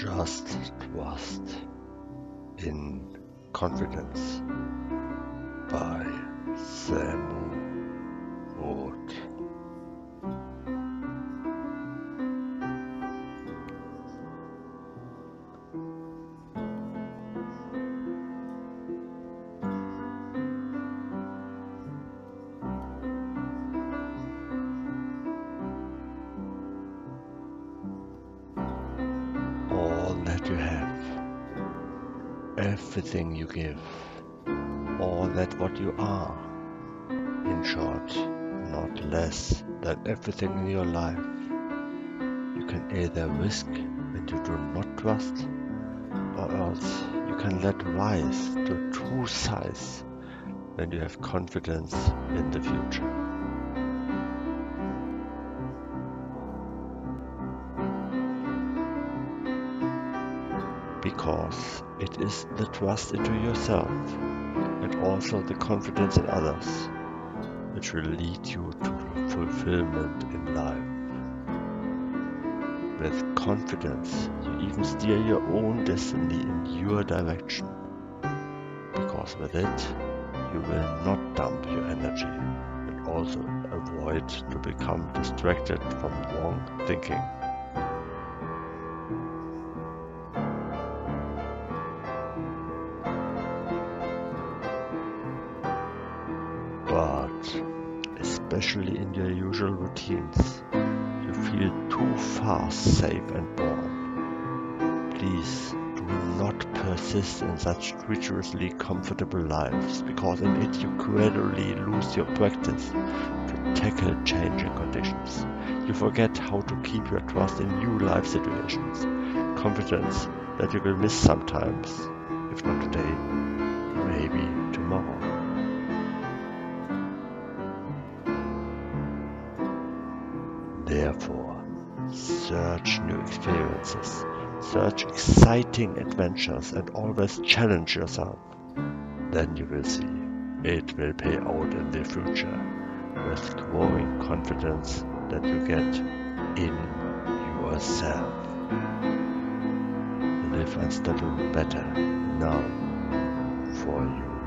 Just Trust in Confidence by Samu that you have, everything you give, all that what you are, in short, not less than everything in your life, you can either risk when you do not trust, or else you can let rise to true size when you have confidence in the future. Because it is the trust into yourself and also the confidence in others which will lead you to fulfillment in life. With confidence, you even steer your own destiny in your direction. Because with it, you will not dump your energy and also avoid to become distracted from wrong thinking. But especially in your usual routines, you feel too fast safe and warm. Please do not persist in such rigorously comfortable lives, because in it you gradually lose your practice to tackle changing conditions. You forget how to keep your trust in new life situations, confidence that you will miss sometimes, if not today, maybe Therefore, search new experiences, search exciting adventures, and always challenge yourself. Then you will see it will pay out in the future with growing confidence that you get in yourself. Live and study better now for you.